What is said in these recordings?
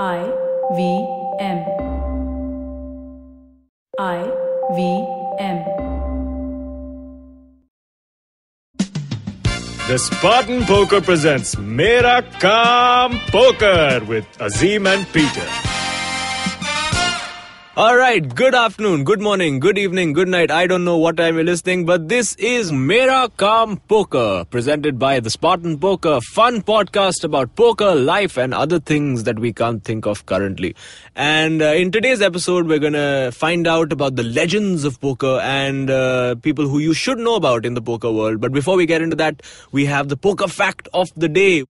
I V M. I V M. The Spartan Poker presents Mera Kam Poker with Azim and Peter. All right, good afternoon, good morning, good evening, good night. I don't know what time you're listening, but this is Mera Poker, presented by the Spartan Poker, fun podcast about poker, life, and other things that we can't think of currently. And uh, in today's episode, we're gonna find out about the legends of poker and uh, people who you should know about in the poker world. But before we get into that, we have the poker fact of the day.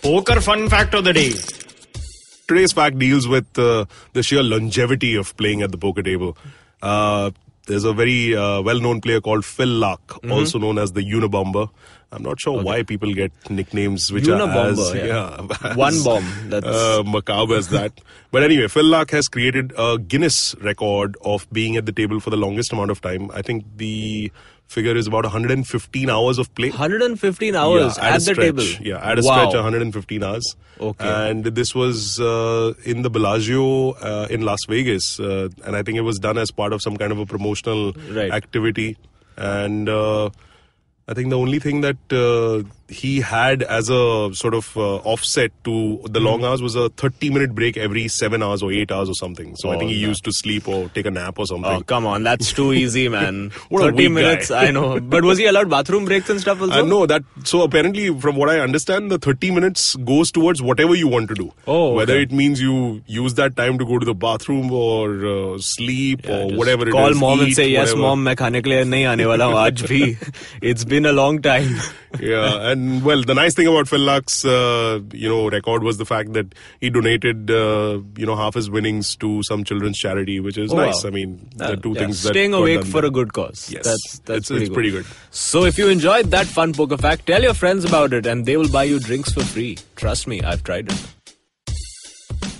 Poker fun fact of the day. Today's fact deals with uh, the sheer longevity of playing at the poker table. Uh, there's a very uh, well-known player called Phil Laak, Mm-hmm. also known as the Unabomber. I'm not sure why people get nicknames which are as Unabomber, yeah. yeah, One bomb, that's- uh, macabre as that. but anyway, Phil Laak has created a Guinness record of being at the table for the longest amount of time. I think the figure is about 115 hours of play. 115 hours Yeah, at, a the stretch. table. Yeah, at a wow. stretch, 115 hours. Okay. And this was uh, in the Bellagio uh, in Las Vegas, uh, and I think it was done as part of some kind of a promotional Right. activity. And uh, I think the only thing that uh, he had as a sort of uh, offset to the long hmm. hours was a 30 minute break every 7 hours or 8 hours or something. So oh, i think he oh, used to sleep or take a nap or something. Oh come on. That's too easy man. 30 minutes guy. i know. But was he allowed bathroom breaks and stuff uh, also? uh, no that so apparently from what i understand the 30 minutes goes towards whatever you want to do. Oh okay. whether it means you use that time to go to the bathroom or uh, sleep yeah, or whatever call mom eat, and say whatever. yes mom main khane ke liye nahi aane wala aaj bhi it's been a long time. Yeah and well, the nice thing about Phil Laak's, uh, you know, record was the fact that he donated, uh, you know, half his winnings to some children's charity, which is Oh, nice. wow. I mean, Uh, the two yeah, things that Staying awake for there. a good cause. Yes, That's, that's it's, pretty, it's good. pretty good. So if you enjoyed that fun poker fact, tell your friends about it and they will buy you drinks for free. Trust me, I've tried it.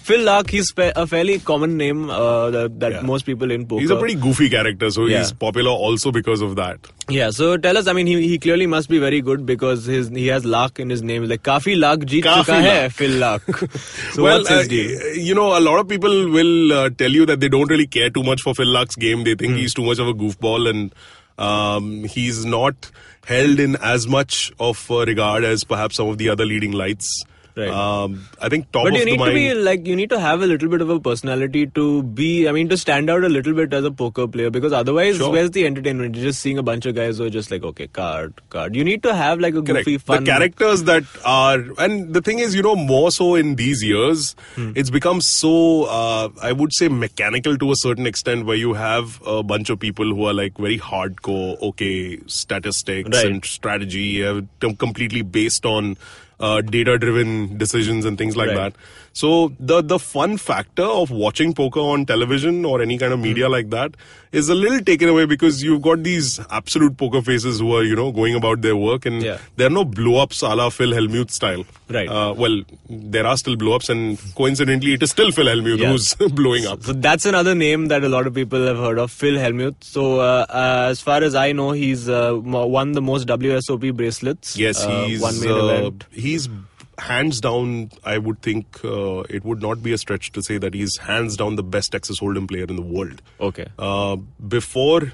Phil Laak, he's a fairly common name uh, that, yeah. most people in poker. He's a pretty goofy character, so yeah. he's popular also because of that. Yeah. So tell us, I mean, he, he clearly must be very good because his he has Luck in his name. Like Kafi Luck, jeet Kafi chuka hai Phil Luck. so well, what's his uh, deal? You know, a lot of people will uh, tell you that they don't really care too much for Phil Laak's game. They think mm. he's too much of a goofball and. Um, he's not held in as much of uh, regard as perhaps some of the other leading lights. Right. Um, I think top But of you need to be like you need to have a little bit of a personality to be. I mean, to stand out a little bit as a poker player because otherwise, Sure. where's the entertainment? You're just seeing a bunch of guys who are just like, okay, card, card. You need to have like a Correct. goofy, fun. The characters that are, and the thing is, you know, more so in these years, Hmm. it's become so, uh, I would say, mechanical to a certain extent, where you have a bunch of people who are like very hardcore, okay, statistics Right. and strategy, uh, completely based on uh, data-driven decisions and things like Right. that. So the the fun factor of watching poker on television or any kind of Hmm. media like that is a little taken away because you've got these absolute poker faces who are you know going about their work and Yeah. there are no blow ups a la Phil Hellmuth style. Right. Uh, well, there are still blow ups and coincidentally it is still Phil Hellmuth Yeah. who's blowing up. So that's another name that a lot of people have heard of, Phil Hellmuth. So uh, uh, as far as I know, he's uh, won the most WSOP bracelets. Yes, uh, he's one main uh, event. he's hands down. I would think uh, it would not be a stretch to say that he's hands down the best Texas Hold'em player in the world. Okay. Uh, before,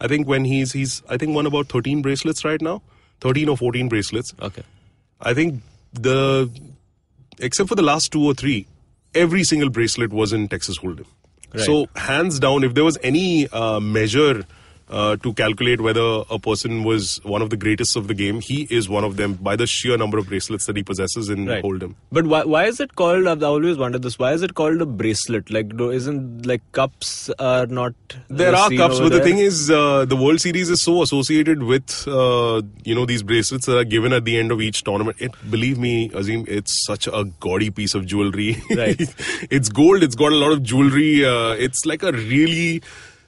I think when he's he's I think won about thirteen bracelets right now, thirteen or fourteen bracelets. Okay. I think the except for the last two or three, every single bracelet was in Texas Hold'em. Right. So hands down, if there was any uh, measure uh, to calculate whether a person was one of the greatest of the game, he is one of them by the sheer number of bracelets that he possesses in Right. Hold'em. But why, why is it called? I've always wondered this. Why is it called a bracelet? Like, do, isn't like cups are not? There are cups, but the thing is, uh, the World Series is so associated with uh, you know these bracelets that are given at the end of each tournament. It, believe me, Azim, it's such a gaudy piece of jewelry. Right. it's gold. It's got a lot of jewelry. Uh, it's like a really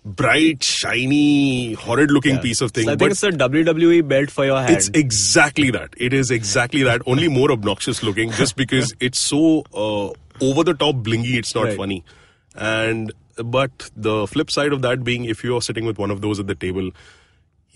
bright, shiny, horrid-looking Yeah. piece of thing. So I but think it's a WWE belt for your hand. it's exactly that. It is exactly that. Only more obnoxious looking, just because it's so uh, over the top blingy. It's not Right. funny. And but the flip side of that being, if you're sitting with one of those at the table,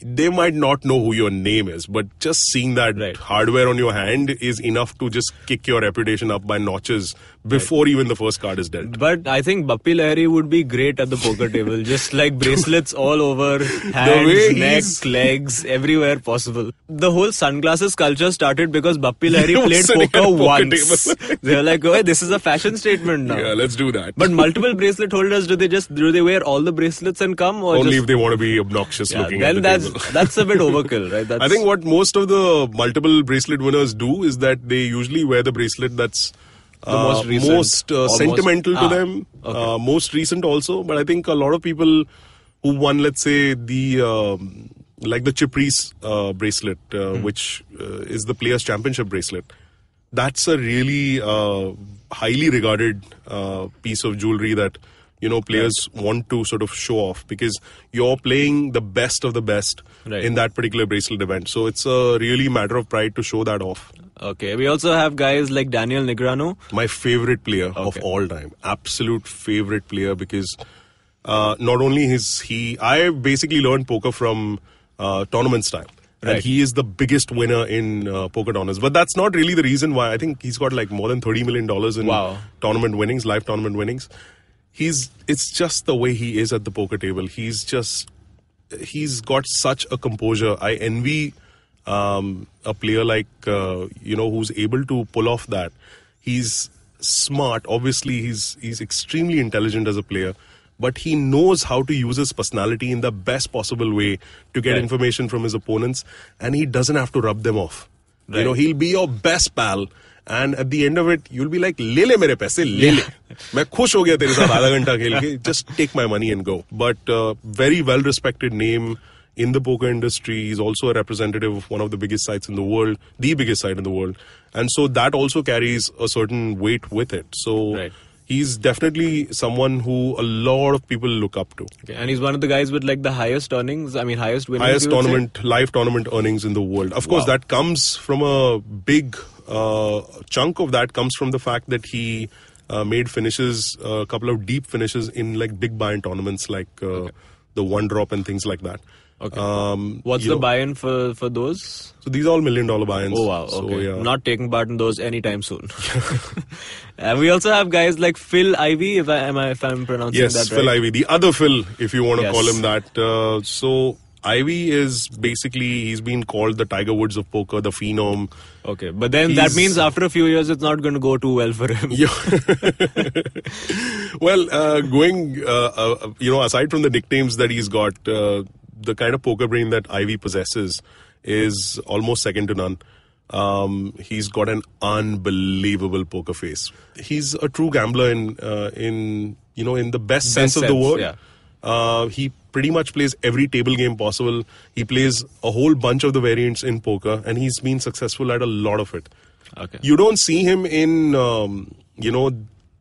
they might not know who your name is, but just seeing that Right. hardware on your hand is enough to just kick your reputation up by notches before even the first card is dealt. But I think Bappi Lahiri would be great at the poker table. Just like bracelets all over, hands, neck, he's- legs, everywhere possible. The whole sunglasses culture started because Bappi Lahiri played sitting at a poker poker once. table. they were like, oh, this is a fashion statement now. Yeah, let's do that. But multiple bracelet holders, do they just do they wear all the bracelets and come, or only just, if they want to be obnoxious yeah, looking at then the that's table. That's a bit overkill, right? That's, I think what most of the multiple bracelet winners do is that they usually wear the bracelet that's The most uh, recent most, uh, sentimental to Ah, them, okay. uh, most recent also. But I think a lot of people who won, let's say, the um, like the Chipris uh, bracelet, uh, Hmm. which uh, is the Players Championship bracelet. That's a really uh, highly regarded uh, piece of jewelry that you know players want to sort of show off because you're playing the best of the best Right. in that particular bracelet event. So it's a really matter of pride to show that off. okay. We also have guys like Daniel Negreanu. My favorite player of all time, absolute favorite player because uh, not only is he, I basically learned poker from uh, tournament style. And he is the biggest winner in uh, poker tournaments. But that's not really the reason why. I think he's got like more than $30 million in Wow. tournament winnings, live tournament winnings. He's, it's just the way he is at the poker table. He's just, he's got such a composure. I envy um, a player like uh, you know who's able to pull off that. He's smart. Obviously, he's he's extremely intelligent as a player, but he knows how to use his personality in the best possible way to get Right. information from his opponents, and he doesn't have to rub them off. You know, he'll be your best pal. And at the end of it, you'll be like, ले ले मेरे पैसे, ले ले. मैं खुश हो गया तेरे साथ आधा घंटा खेल के. Just take my money and go. But uh, very well respected name in the poker industry. He's also a representative of one of the biggest sites in the world, the biggest site in the world. And so that also carries a certain weight with it. So Right. he's definitely someone who a lot of people look up to. Okay, and he's one of the guys with like the highest earnings. I mean, highest winnings. highest would say? tournament live tournament earnings in the world of course Wow. that comes from a big uh, chunk of that comes from the fact that he uh, made finishes a couple of deep finishes in like big buy-in tournaments like uh, the one drop and things like that Okay. um, What's the know, buy-in for for those? so these are all million dollar buy-ins Oh wow! so, Okay, yeah. not taking part in those anytime soon. and we also have guys like Phil Ivey. If I am I if I'm pronouncing yes that phil right? ivey the other phil if you want to Yes. call him that uh, so Ivey is basically he's been called the Tiger Woods of poker, the phenom. Okay, but then that means after a few years, it's not going to go too well for him. Yeah. well, uh, going, uh, uh, you know, aside from the nicknames that he's got, uh, the kind of poker brain that Ivey possesses is almost second to none. Um, he's got an unbelievable poker face. He's a true gambler in, uh, in you know, in the best, sense of the word. yeah. Uh, he pretty much plays every table game possible. He plays a whole bunch of the variants in poker, and he's been successful at a lot of it. Okay. You don't see him in, um, you know,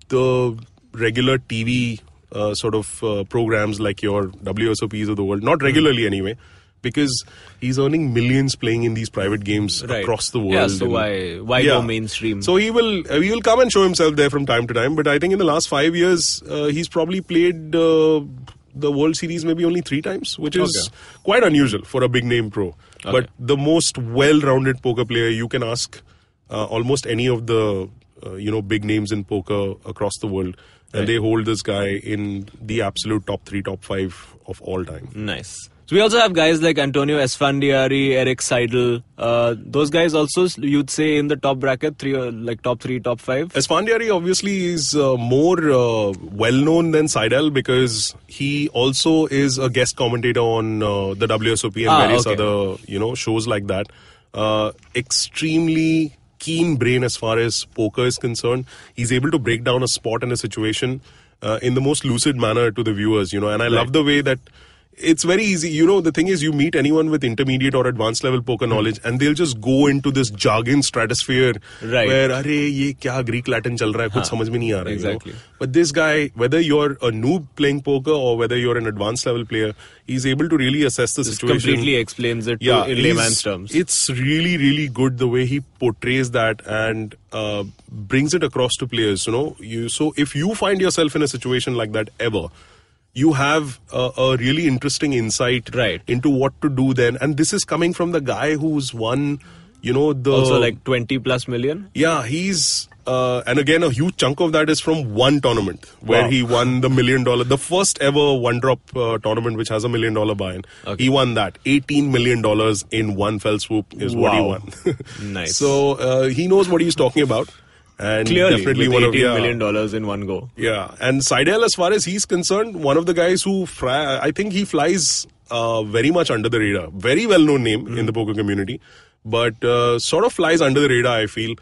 the regular TV uh, sort of uh, programs like your WSOPs of the world. Not regularly anyway, because he's earning millions playing in these private games Right. across the world. Yeah, so and- why why go mainstream? So he will uh, he will come and show himself there from time to time. But I think in the last five years, uh, he's probably played uh, the World Series maybe only three times, which is quite unusual for a big name pro. But the most well-rounded poker player you can ask uh, almost any of the uh, you know big names in poker across the world, and Right. they hold this guy in the absolute top three, top five of all time. Nice. So we also have guys like Antonio Esfandiari, Erik Seidel. Uh, those guys also you'd say in the top bracket, three uh, like top three, top five. Esfandiari obviously is uh, more uh, well known than Seidel because he also is a guest commentator on uh, the WSOP and Ah, various okay. other you know shows like that. Uh, extremely keen brain as far as poker is concerned. He's able to break down a spot and a situation uh, in the most lucid manner to the viewers. You know, and I love the way that it's very easy. You know, the thing is, you meet anyone with intermediate or advanced level poker hmm. knowledge, and they'll just go into this jargon stratosphere right. where, are ye kya Greek Latin chal raha hai? Kuch samajh nahi aa. Exactly. You know? But this guy, whether you're a noob playing poker or whether you're an advanced level player, he's able to really assess the this situation. Completely explains it yeah, in layman's terms. It's really, really good the way he portrays that and uh, brings it across to players. You know, you so if you find yourself in a situation like that ever you have a, a really interesting insight Right. into what to do then. And this is coming from the guy who's won, you know, the Also, like 20 plus million. yeah, he's uh, and again a huge chunk of that is from one tournament where Wow. he won the million dollar, the first ever one drop uh, tournament which has a million dollar buy-in. Okay. He won that, eighteen million dollars in one fell swoop is what he won. Nice. So uh, he knows what he's talking about, and Clearly, definitely one of 18 yeah, million dollars in one go. yeah, and Seidel, as far as he's concerned, one of the guys who fly, I think he flies uh, very much under the radar. Very well known name Mm-hmm. in the poker community, but uh, sort of flies under the radar. I feel.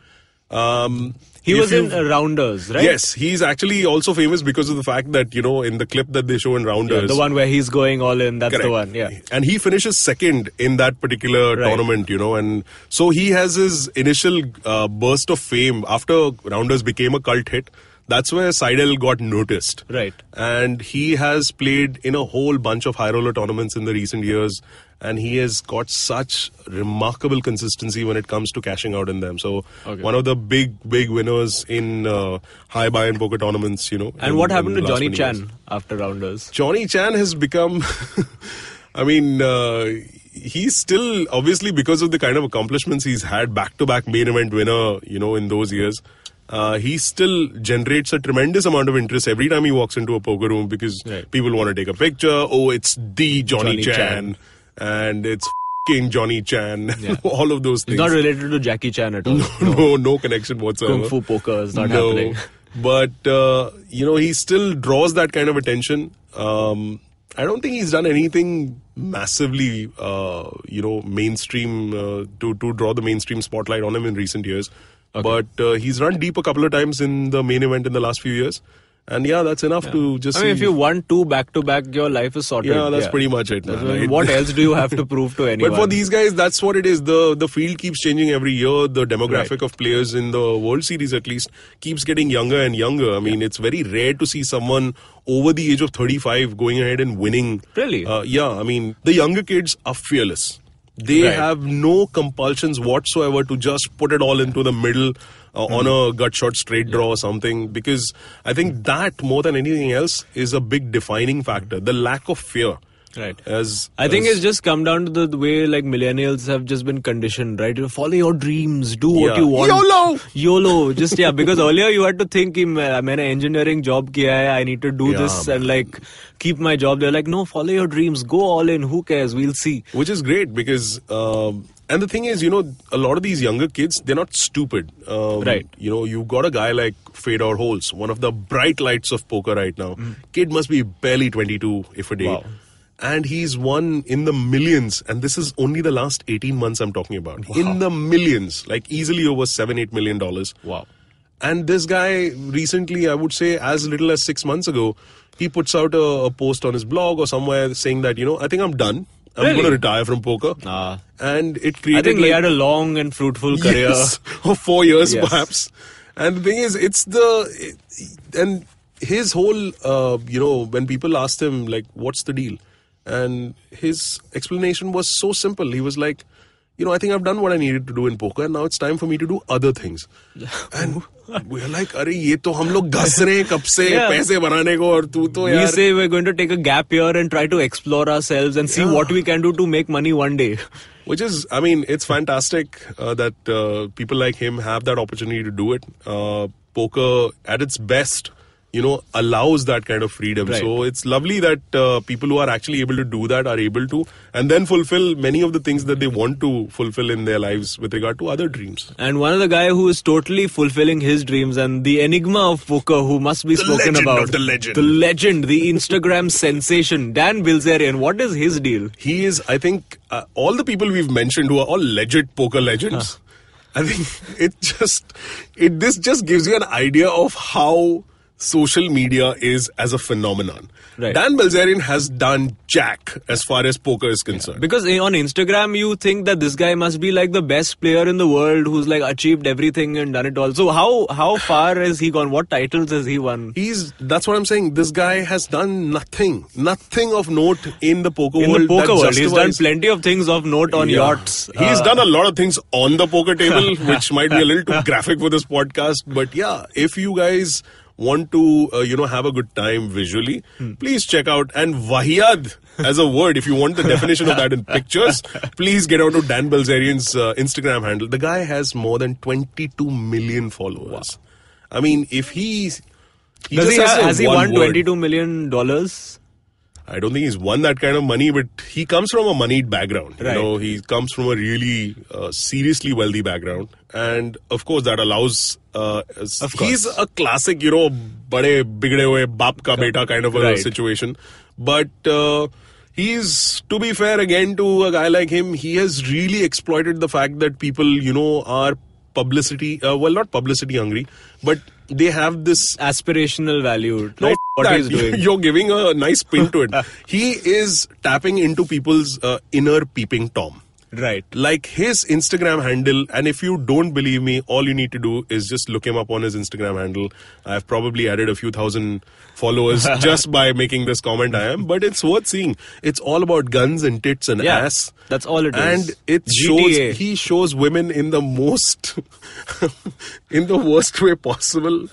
Um, He if was in uh, Rounders, right? Yes, he's actually also famous because of the fact that you know in the clip that they show in Yeah, Rounders, the one where he's going all in. That's Correct. the one. Yeah. And he finishes second in that particular Right. tournament, you know, and so he has his initial uh, burst of fame after Rounders became a cult hit. That's where Seidel got noticed. Right. And he has played in a whole bunch of high roller tournaments in the recent years. And he has got such remarkable consistency when it comes to cashing out in them. So, Okay. one of the big, big winners in uh, high buy and poker tournaments, you know. And in- what happened to Johnny Chan years. after Rounders? Johnny Chan has become. I mean, uh, he's still obviously because of the kind of accomplishments he's had, back-to-back main event winner. You know, in those years, uh, he still generates a tremendous amount of interest every time he walks into a poker room because Right. people want to take a picture. Oh, it's the Johnny, Johnny Chan, Chan. And it's king Johnny Chan. Yeah. All of those things. not related to Jackie Chan at all. no, no no connection whatsoever. Kung Fu poker is not no, happening. But uh, you know, he still draws that kind of attention. Um, I don't think he's done anything massively, uh, you know, mainstream uh, to to draw the mainstream spotlight on him in recent years. But uh, he's run deep a couple of times in the main event in the last few years, and yeah, that's enough to just. I mean, if you won two back to back, your life is sorted. yeah, that's pretty much it. That's man, what- right? What else do you have to prove to anyone? But for these guys, that's what it is. The the field keeps changing every year. The demographic Right. of players in the World Series, at least, keeps getting younger and younger. I mean, it's very rare to see someone over the age of 35 going ahead and winning. Really? Uh, yeah, I mean, the younger kids are fearless. They Right. have no compulsions whatsoever to just put it all into the middle uh, mm-hmm. on a gut shot straight draw or something because I think that more than anything else is a big defining factor. The lack of fear. Right. As i as think it's just come down to the, the, way like millennials have just been conditioned right? You follow your dreams do yeah. what you want. Yolo! Yolo just yeah because earlier you had to think I'm an engineering job kiya hai, i need to do yeah, this and like keep my job they're like no follow your dreams go all in who cares we'll see. Which is great because uh, and the thing is you know a lot of these younger kids they're not stupid um, Right. you know you've got a guy like Fedor Holz one of the bright lights of poker right now kid must be barely 22 if a day Mm. Wow. and he's won in the millions and this is only the last 18 months i'm talking about in the millions like easily over 7 8 million dollars Wow. and this guy recently, I would say, as little as six months ago, he puts out a, a post on his blog or somewhere saying that, you know, I think I'm done. I'm Really? going to retire from poker. Ah. And it I created think he had a long and fruitful career. Yes, of four years Yes. perhaps. And the thing is, it's the and his whole uh, you know when people asked him like, "What's the deal?" and his explanation was so simple. He was like, "You know, I think I've done what I needed to do in poker, and now it's time for me to do other things." and we're like, "अरे ये तो हम लोग घस रहे हैं कब से Yeah. पैसे बनाने को और तू तो We यार." say we're going to take a gap year and try to explore ourselves and see Yeah. what we can do to make money one day. which is i mean it's fantastic uh, that uh, people like him have that opportunity to do it uh, poker at its best you know allows that kind of freedom Right. so it's lovely that uh, people who are actually able to do that are able to and then fulfill many of the things that they want to fulfill in their lives with regard to other dreams And one of the guy who is totally fulfilling his dreams and the enigma of poker who must be The spoken about. the legend. The legend, the Instagram sensation, Dan Bilzerian. What is his deal? he is i think uh, all the people we've mentioned who are all legit poker legends i think it just it this just gives you an idea of how social media is as a phenomenon Right. dan bilzerian has done jack as far as poker is concerned Because eh, on Instagram, you think that this guy must be like the best player in the world who's like achieved everything and done it all. So how how far has he gone? What titles has he won? He's that's what I'm saying. This guy has done nothing, nothing of note in the poker In world. the poker world, he's done plenty of things of note on Yeah. yachts. He's Uh, done a lot of things on the poker table, which might be a little too graphic for this podcast. But yeah, if you guys want to, uh, you know, have a good time visually, please check out and Wahyad as a word. If you want the definition of that in pictures, please get out to Dan Bilzerian's uh, Instagram handle. The guy has more than 22 million followers. I mean, if he, he Does he has, ha- has he won word. twenty two million dollars? I don't think he's won that kind of money, but he comes from a moneyed background. Right. You know, he comes from a really uh, seriously wealthy background, and of course that allows. Uh, Of course. he's a classic, you know, bade bigde hue baap ka beta kind of a Right. situation, but. Uh, He's, to be fair, again, to a guy like him, he has really exploited the fact that people, you know, are publicity, uh, well, not publicity hungry, but they have this Aspirational value, no, right? What that. he's doing. You're giving a nice spin to it. he is tapping into people's uh, inner peeping tom. Right. Like his Instagram handle, and if you don't believe me, all you need to do is just look him up on his Instagram handle. I've probably added a few thousand followers just by making this comment I am, but it's worth seeing. It's all about guns and tits and Yeah, ass. that's all it is. And it GTA. shows he shows women in the most in the worst way possible.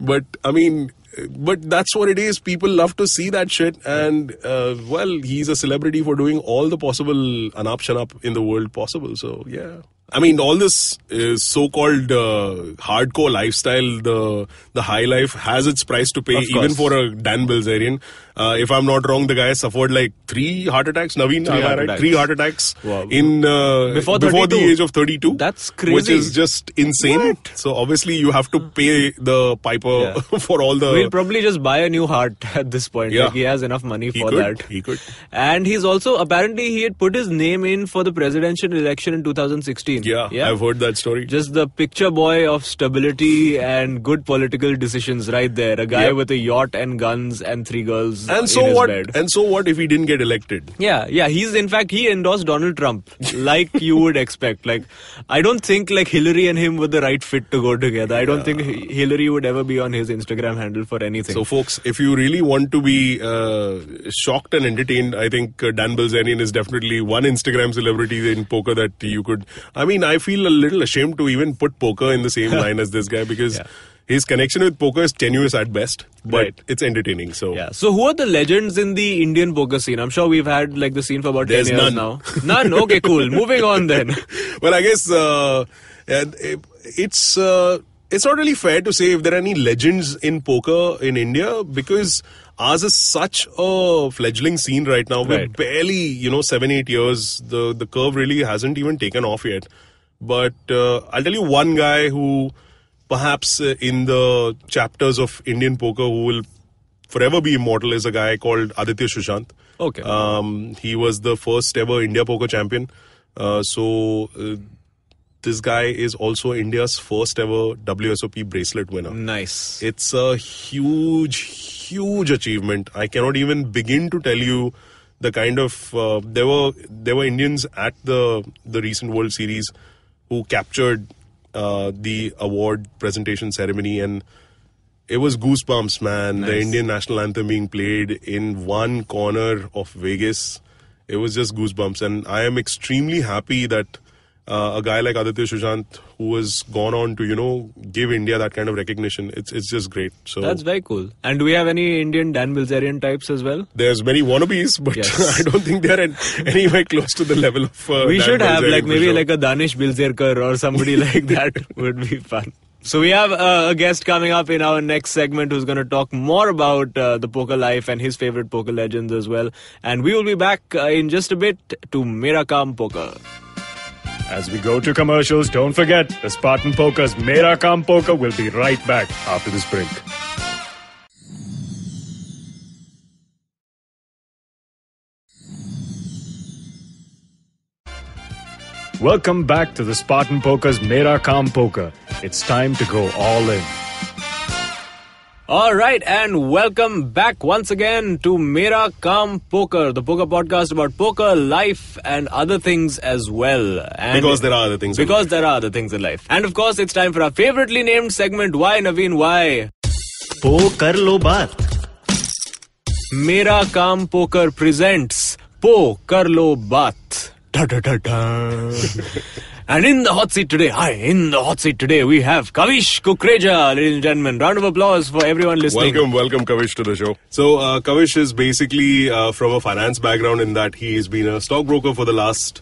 But I mean but that's what it is. People love to see that shit, and uh, well, he's a celebrity for doing all the possible anap shanap in the world possible. So yeah, I mean, all this is so-called uh, hardcore lifestyle, the the high life has its price to pay, even for a Dan Bilzerian. Uh, if I'm not wrong, the guy suffered like three heart attacks. Naveen, Three heart right? attacks. Three heart attacks Wow. in uh, Before the age of 32. That's crazy. Which is just insane. So obviously you have to pay the piper Yeah. for all the. We'll probably just buy a new heart at this point. Yeah. Like he has enough money He for could, that. he could. And he's also apparently he had put his name in for the presidential election in 2016. yeah, yeah. I've heard that story. Just the picture boy of stability and good political decisions right there. A guy Yep. with a yacht and guns and three girls and so what? bed. And so what if he didn't get elected? Yeah, yeah. He's in fact he endorsed Donald Trump, like you would expect. Like, I don't think like Hillary and him were the right fit to go together. I don't think Hillary would ever be on his Instagram handle for anything. So, folks, if you really want to be uh, shocked and entertained, I think uh, Dan Bilzerian is definitely one Instagram celebrity in poker that you could. I mean, I feel a little ashamed to even put poker in the same line as this guy because Yeah. His connection with poker is tenuous at best, but Right. it's entertaining. So, yeah. So who are the legends in the Indian poker scene? I'm sure we've had like the scene for about There's ten years none. now. None. Okay, cool. Moving on then. well, I guess uh, it's uh, it's not really fair to say if there are any legends in poker in India because ours is such a fledgling scene right now. We're Right. barely, you know, seven eight years. The the curve really hasn't even taken off yet. But uh, I'll tell you one guy who perhaps uh, in the chapters of Indian poker who will forever be immortal is a guy called Aditya Sushant. Okay. Um, he was the first ever India poker champion. Uh, so uh, this guy is also India's first ever WSOP bracelet winner. nice. It's a huge, huge achievement. I cannot even begin to tell you the kind of uh, there were there were Indians at the the recent World Series who captured uh, the award presentation ceremony and it was goosebumps, man. The Indian national anthem being played in one corner of Vegas. It was just goosebumps, and I am extremely happy that uh, a guy like Aditya Sushant, who has gone on to you know give India that kind of recognition, it's it's just great. So That's very cool. And do we have any Indian Dan Bilzerian types as well? there's many wannabes, but Yes. I don't think they're at anywhere close to the level of. Uh, we Dan should have like maybe sure. like a Danish Bilzerkar or somebody like that would be fun. So we have uh, a guest coming up in our next segment who's going to talk more about uh, the poker life and his favorite poker legends as well. And we will be back uh, in just a bit to Mera Kam Poker. As we go to commercials, don't forget the Spartan Poker's Mera Kam Poker will be right back after this break. Welcome back to the Spartan Poker's Mera Kam Poker. It's time to go all in. All right, and welcome back once again to Mera Kam Poker, the poker podcast about poker, life, and other things as well. And because there are other things. Because there are other things in life. And of course, it's time for our favoritely named segment, Why Naveen Why? Poker lo baat. Mera Kam Poker presents Poker Lo Baat. And in the hot seat today, hi, in the hot seat today, we have Kavish Kukreja, ladies and gentlemen. Round of applause for everyone listening. Welcome, welcome, Kavish, to the show. So, uh, Kavish is basically uh, from a finance background in that he's been a stockbroker for the last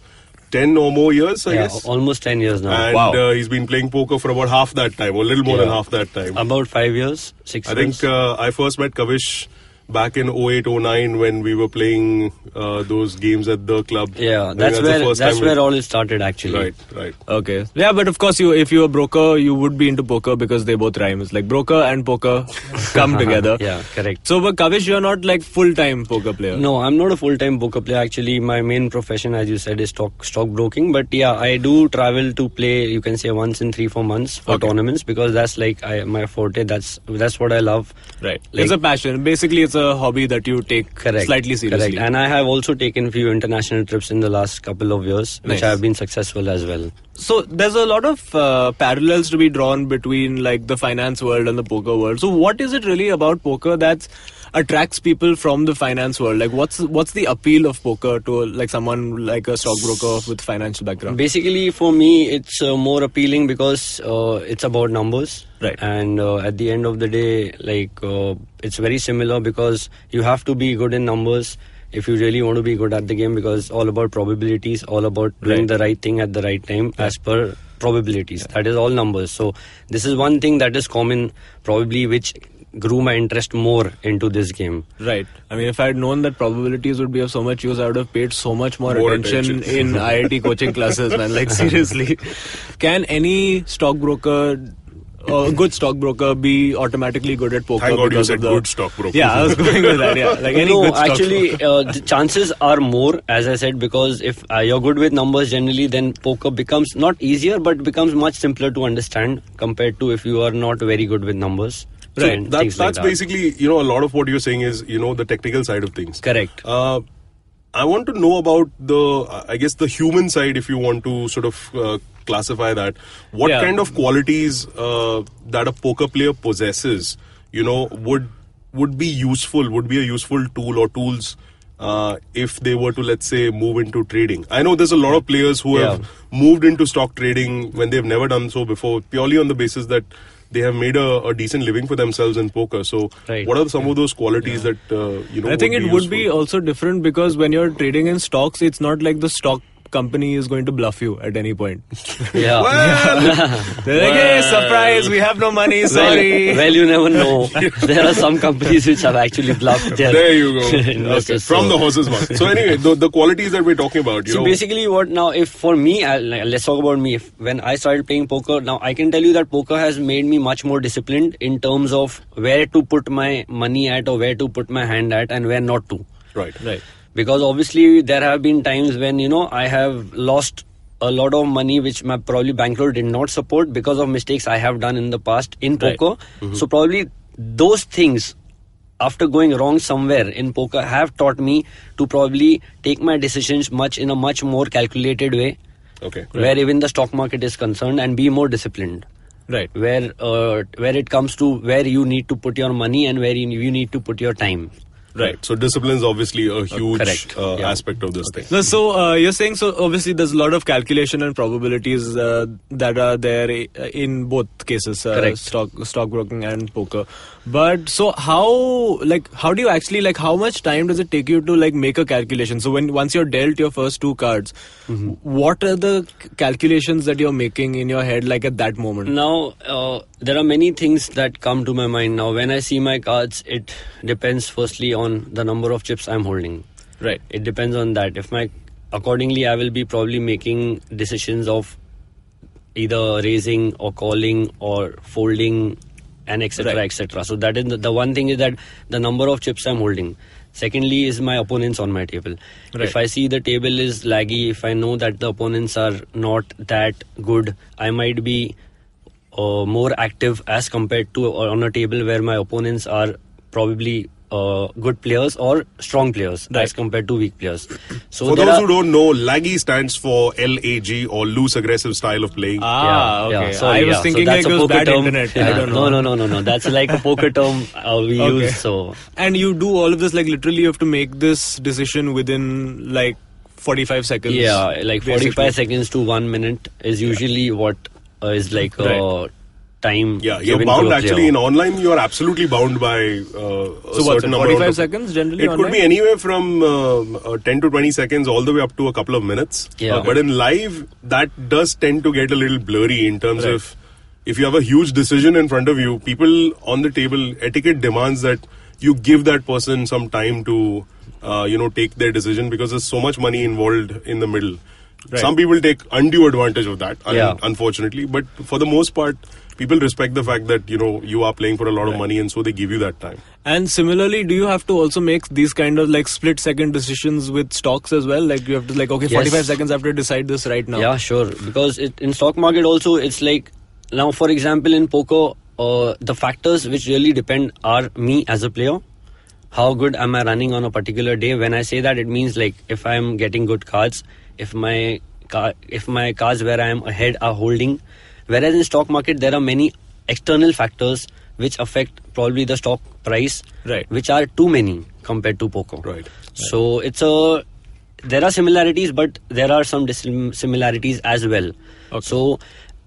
10 or more years, I yeah, guess. almost 10 years now. And Wow. uh, he's been playing poker for about half that time, or a little more than half that time. About five years, six I years. think uh, I first met Kavish back in 08 09 when we were playing uh, those games at the club. Yeah, think that's the where first that's time where all it started actually. Right, right. Okay. Yeah, but of course, you if you're a broker, you would be into poker because they both rhyme. It's like broker and poker come together. Yeah, correct. So, but Kavish, you're not like full time poker player. No, I'm not a full-time poker player. Actually, my main profession, as you said, is stock stock broking. But yeah, I do travel to play. You can say once in three four months for Okay. tournaments because that's like I, my forte. That's that's what I love. Right. Like- it's a passion. Basically, it's a hobby that you take Correct. slightly seriously. Correct. And I have also taken a few international trips in the last couple of years, which Nice. have been successful as well. So there's a lot of uh, parallels to be drawn between like the finance world and the poker world. So what is it really about poker that attracts people from the finance world? Like what's what's the appeal of poker to like someone like a stockbroker with financial background? Basically, for me, it's uh, more appealing because uh, it's about numbers. Right. And uh, at the end of the day, like uh, it's very similar because you have to be good in numbers if you really want to be good at the game because all about probabilities, all about doing Right. the right thing at the right time as per probabilities. That is all numbers. So this is one thing that is common, probably which grew my interest more into this game. Right. I mean, if I had known that probabilities would be of so much use, I would have paid so much more, More attention, attention. in IIT coaching classes, man. Like seriously, can any stockbroker? A good stockbroker be automatically good at poker Thank God you because said of the good stockbroker. Yeah, I was going with that. Yeah, like any no, good actually, uh, the chances are more, as I said, because if uh, you're good with numbers generally, then poker becomes not easier, but becomes much simpler to understand compared to if you are not very good with numbers. So that, things like that's that. basically, you know, a lot of what you're saying is, you know, the technical side of things. correct. Uh, I want to know about the, I guess, the human side, if you want to sort of uh, classify that. What Yeah. kind of qualities uh, that a poker player possesses, you know, would would be useful, would be a useful tool or tools uh, if they were to, let's say, move into trading. I know there's a lot of players who Yeah. have moved into stock trading when they've never done so before, purely on the basis that they have made a, a decent living for themselves in poker. So, Right. what are some of those qualities that uh, you know? I think it would be also different because when you're trading in stocks, it's not like the stock company is going to bluff you at any point. Yeah. They're like, hey, surprise, we have no money, sorry. Well, well, you never know. there are some companies which have actually bluffed their There you go. okay. From So- the horse's mouth. So anyway, the, the qualities that we're talking about, you So know, basically, what now? If for me, I, let's talk about me. If, when I started playing poker, now I can tell you that poker has made me much more disciplined in terms of where to put my money at or where to put my hand at and where not to. right, Right. Because obviously, there have been times when you know I have lost a lot of money which my probably bankroll did not support because of mistakes I have done in the past in Right. poker. So probably those things after going wrong somewhere in poker have taught me to probably take my decisions much in a much more calculated way okay, where even the stock market is concerned and be more disciplined Right. where uh, where it comes to where you need to put your money and where you need to put your time right. So discipline is obviously a huge correct. uh, Yeah. aspect of this thing. So, so uh, you're saying so obviously there's a lot of calculation and probabilities uh, that are there in both cases, uh, stock stockbroking and poker. But so how like how do you actually like how much time does it take you to like make a calculation? So when once you're dealt your first two cards, Mm-hmm. what are the c- calculations that you're making in your head like at that moment? Now, uh, there are many things that come to my mind. Now, when I see my cards, it depends firstly on the number of chips I'm holding. Right. It depends on that. If my, accordingly, I will be probably making decisions of either raising or calling or folding and etc. Right. etc. So that is the, the one thing is that the number of chips I'm holding. Secondly, is my opponents on my table. Right. If I see the table is laggy, if I know that the opponents are not that good, I might be uh, more active as compared to uh, on a table where my opponents are probably uh, good players or strong players Right. as compared to weak players. So For those are- who don't know, laggy stands for LAG or loose aggressive style of playing. Ah, yeah, okay. yeah, sorry, I was yeah. thinking so like that's it was bad term. internet. I don't know. No, no, no, no, no. That's like a poker term uh, we Okay. use. So And you do all of this like literally you have to make this decision within like 45 seconds. Yeah, like basically. 45 seconds to one minute is usually what uh, is like uh, Right. Time. Yeah, you're bound actually in online. You are absolutely bound by uh, a So what's certain it, amount 45 of- seconds generally It could be anywhere from um, uh, 10 to 20 seconds all the way up to a couple of minutes. Yeah. Uh, But in live, that does tend to get a little blurry in terms Right. of if you have a huge decision in front of you, people on the table, etiquette demands that you give that person some time to, uh, you know, take their decision because there's so much money involved in the middle. Right. Some people take undue advantage of that, un- Yeah. unfortunately. But for the most part, people respect the fact that, you know, you are playing for a lot of money and so they give you that time. And similarly, do you have to also make these kind of like split second decisions with stocks as well? Like you have to like okay, Yes. 45 seconds I have to decide this right now. Yeah, sure. Because it, in stock market also, it's like now, for example, in poker, uh, the factors which really depend are me as a player. How good am I running on a particular day? When I say that, it means like if I'm getting good cards, if my car, if my cards where I am ahead are holding. Whereas in stock market, there are many external factors which affect probably the stock price, Right. which are too many compared to poker. Right. So it's a there are similarities, but there are some dissimilarities as well. Okay. So,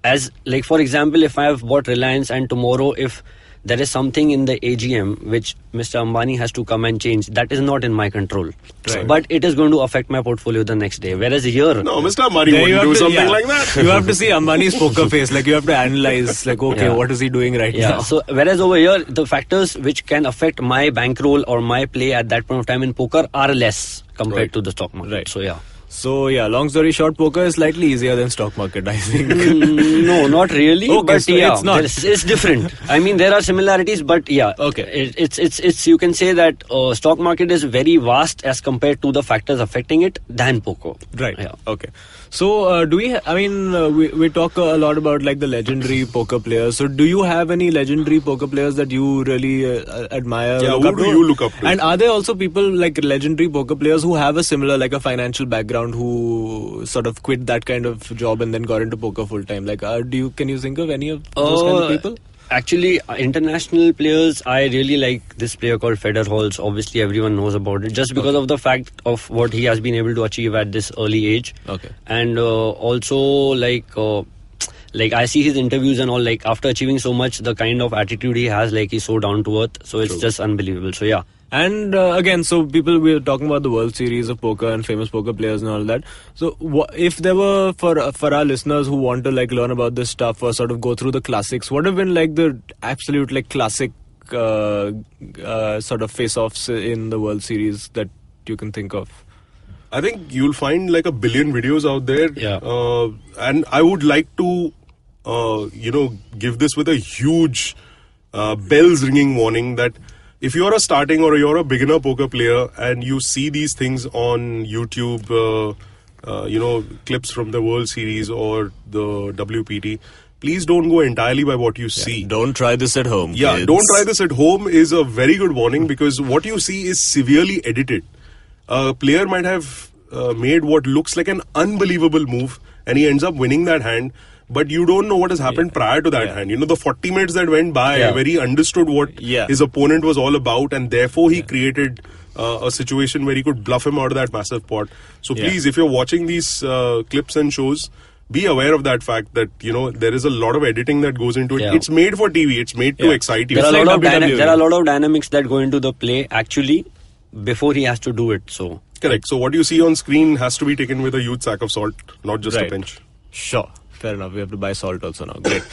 as like for example, if I have bought Reliance and tomorrow if there is something in the AGM which Mr. Ambani has to come and change, that is not in my control. Right. But it is going to affect my portfolio the next day. Whereas here, No, Mr. Ambani There you wouldn't have do to- something yeah. like that. you have to see Ambani's poker face. Like you have to analyze. Like okay, Yeah. what is he doing right yeah. now? So whereas over here, the factors which can affect my bankroll or my play at that point of time in poker are less compared Right. to the stock market. Right. So yeah. So yeah, long story short, poker is slightly easier than stock market. I think. Mm, no, not really. Okay, but so yeah, it's not. it's different. I mean, there are similarities, but yeah. Okay. It, it's it's it's you can say that uh, stock market is very vast as compared to the factors affecting it than poker. Right. Yeah. Okay. So, uh, do we? Ha- I mean, uh, we we talk a lot about like the legendary poker players. So, do you have any legendary poker players that you really uh, admire? Yeah, who do to? you look up to? And are there also people like legendary poker players who have a similar, like a financial background, who sort of quit that kind of job and then got into poker full time? Like, uh, do you can you think of any of those kind of Uh, people? Actually, international players, I really like this player called Fedor Holz. Obviously, everyone knows about it just because of the fact of what he has been able to achieve at this early age. Okay. And uh, also, like, uh, like I see his interviews and all. Like after achieving so much, the kind of attitude he has, like he's so down to earth. So it's just unbelievable. So yeah. And uh, again, so people we were talking about the World Series of poker and famous poker players and all that. So wha if there were for for our listeners who want to like learn about this stuff or sort of go through the classics, what have been like the absolute like classic uh, uh, sort of face-offs in the World Series that you can think of? I think you'll find like a billion videos out there. Yeah. Uh, and I would like to, uh, you know, give this with a huge uh, bells ringing warning that if you're a starting or you're a beginner poker player and you see these things on YouTube, uh, uh, you know, clips from the World Series or the WPT, please don't go entirely by what you see. Don't try this at home. Yeah, kids. don't try this at home is a very good warning because what you see is severely edited. A player might have uh, made what looks like an unbelievable move and he ends up winning that hand, but you don't know what has happened prior to that Yeah. hand. You know, the 40 minutes that went by Yeah. where he understood what Yeah. his opponent was all about and therefore he created uh, a situation where he could bluff him out of that massive pot. So Yeah. please, if you're watching these uh, clips and shows, be aware of that fact that you know there is a lot of editing that goes into it. Yeah. It's made for TV. It's made to Yeah. excite you. There are, a lot of dyna- there are a lot of dynamics that go into the play actually before he has to do it. So Correct. So what you see on screen has to be taken with a huge sack of salt, not just Right. a pinch. Sure. Fair enough. We have to buy salt also now. Great.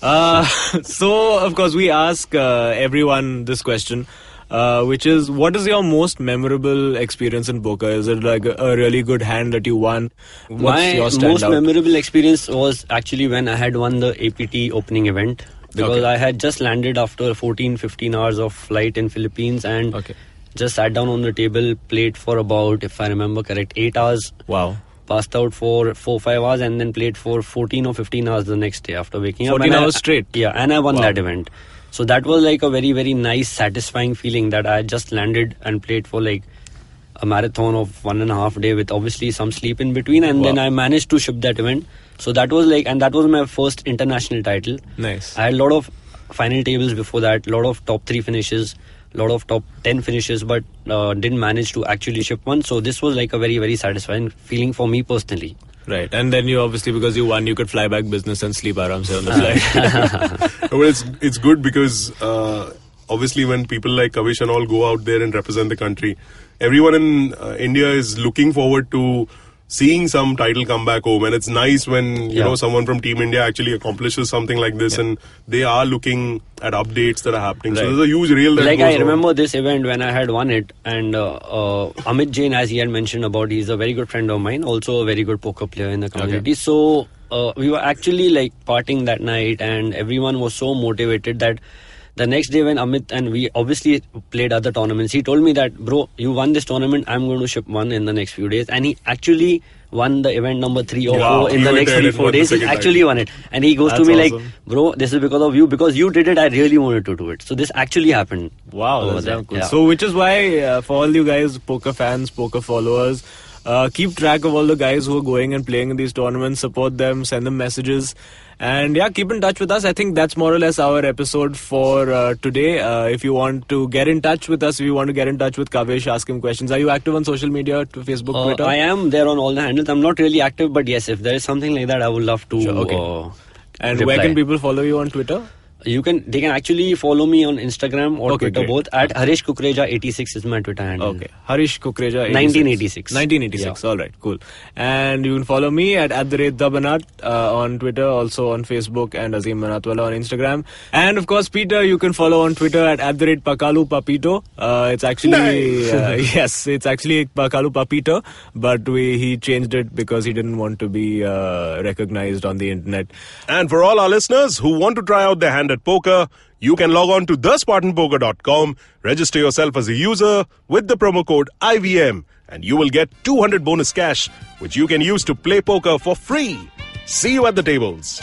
Uh, so, of course, we ask uh, everyone this question, uh, which is what is your most memorable experience in poker? Is it like a, really good hand that you won? What's my your most memorable experience was actually when I had won the APT opening event because Okay. I had just landed after 14 15 hours of flight in Philippines and Okay. just sat down on the table played for about if I remember correct 8 hours Wow. Passed out for 4 5 hours and then played for 14 or 15 hours the next day after waking up 14 And I- hours straight? yeah and I won Wow. that event so that was like a very very nice satisfying feeling that I just landed and played for like a marathon of one and a half day with obviously some sleep in between and then I managed to ship that event so that was like and that was my first international title Nice. I had a lot of final tables before that, a lot of top three finishes, lot of top 10 finishes, but uh, didn't manage to actually ship one. So this was like a very, very satisfying feeling for me personally. Right, and then you obviously because you won, you could fly back business and sleep aram se on the flight. well, it's it's good because uh, obviously when people like Kavish and all go out there and represent the country, everyone in uh, India is looking forward to seeing some title come back home, and it's nice when you Yeah. know someone from Team India actually accomplishes something like this, and they are looking at updates that are happening. So Right. there's a huge reel like I on. remember this event when I had won it, and uh, uh, Amit Jain, as he had mentioned about, he's a very good friend of mine, also a very good poker player in the community. So uh, we were actually like partying that night, and everyone was so motivated that the next day when Amit and we obviously played other tournaments, he told me that, bro, you won this tournament, I'm going to ship one in the next few days, and he actually won the event number three or Wow. four in the next three four days. He actually won it, and he goes to That's me like, bro, this is because of you because you did it. I really wanted to do it. So this actually happened. Wow, that's damn cool. Yeah. So, which is why uh, for all you guys, poker fans, poker followers, uh, keep track of all the guys who are going and playing in these tournaments. Support them, send them messages, and yeah, keep in touch with us. I think that's more or less our episode for uh, today. Uh, if you want to get in touch with us, if you want to get in touch with Kavish, ask him questions. Are you active on social media, to Facebook, Uh, Twitter? I am there on all the handles. I'm not really active, but yes, if there is something like that, I would love to. Sure, okay. uh, and reply. where can people follow you on Twitter? You can. They can actually follow me on Instagram or Okay, Twitter great. both at Harish Kukreja 86 is my Twitter handle. Okay. Harish Kukreja. 1986. 1986. All right. Cool. And you can follow me at, at the rate Dabanat uh, on Twitter, also on Facebook, and Azim Manatwala on Instagram. And of course, Peter, you can follow on Twitter at, at the rate Pakalu Papito. Uh, it's actually, uh, yes, it's actually Pakalu Papito, but we, he changed it because he didn't want to be uh, recognized on the internet. And for all our listeners who want to try out their hand at poker, you can log on to thespartanpoker.com, register yourself as a user with the promo code IVM, and you will get 200 bonus cash, which you can use to play poker for free. See you at the tables.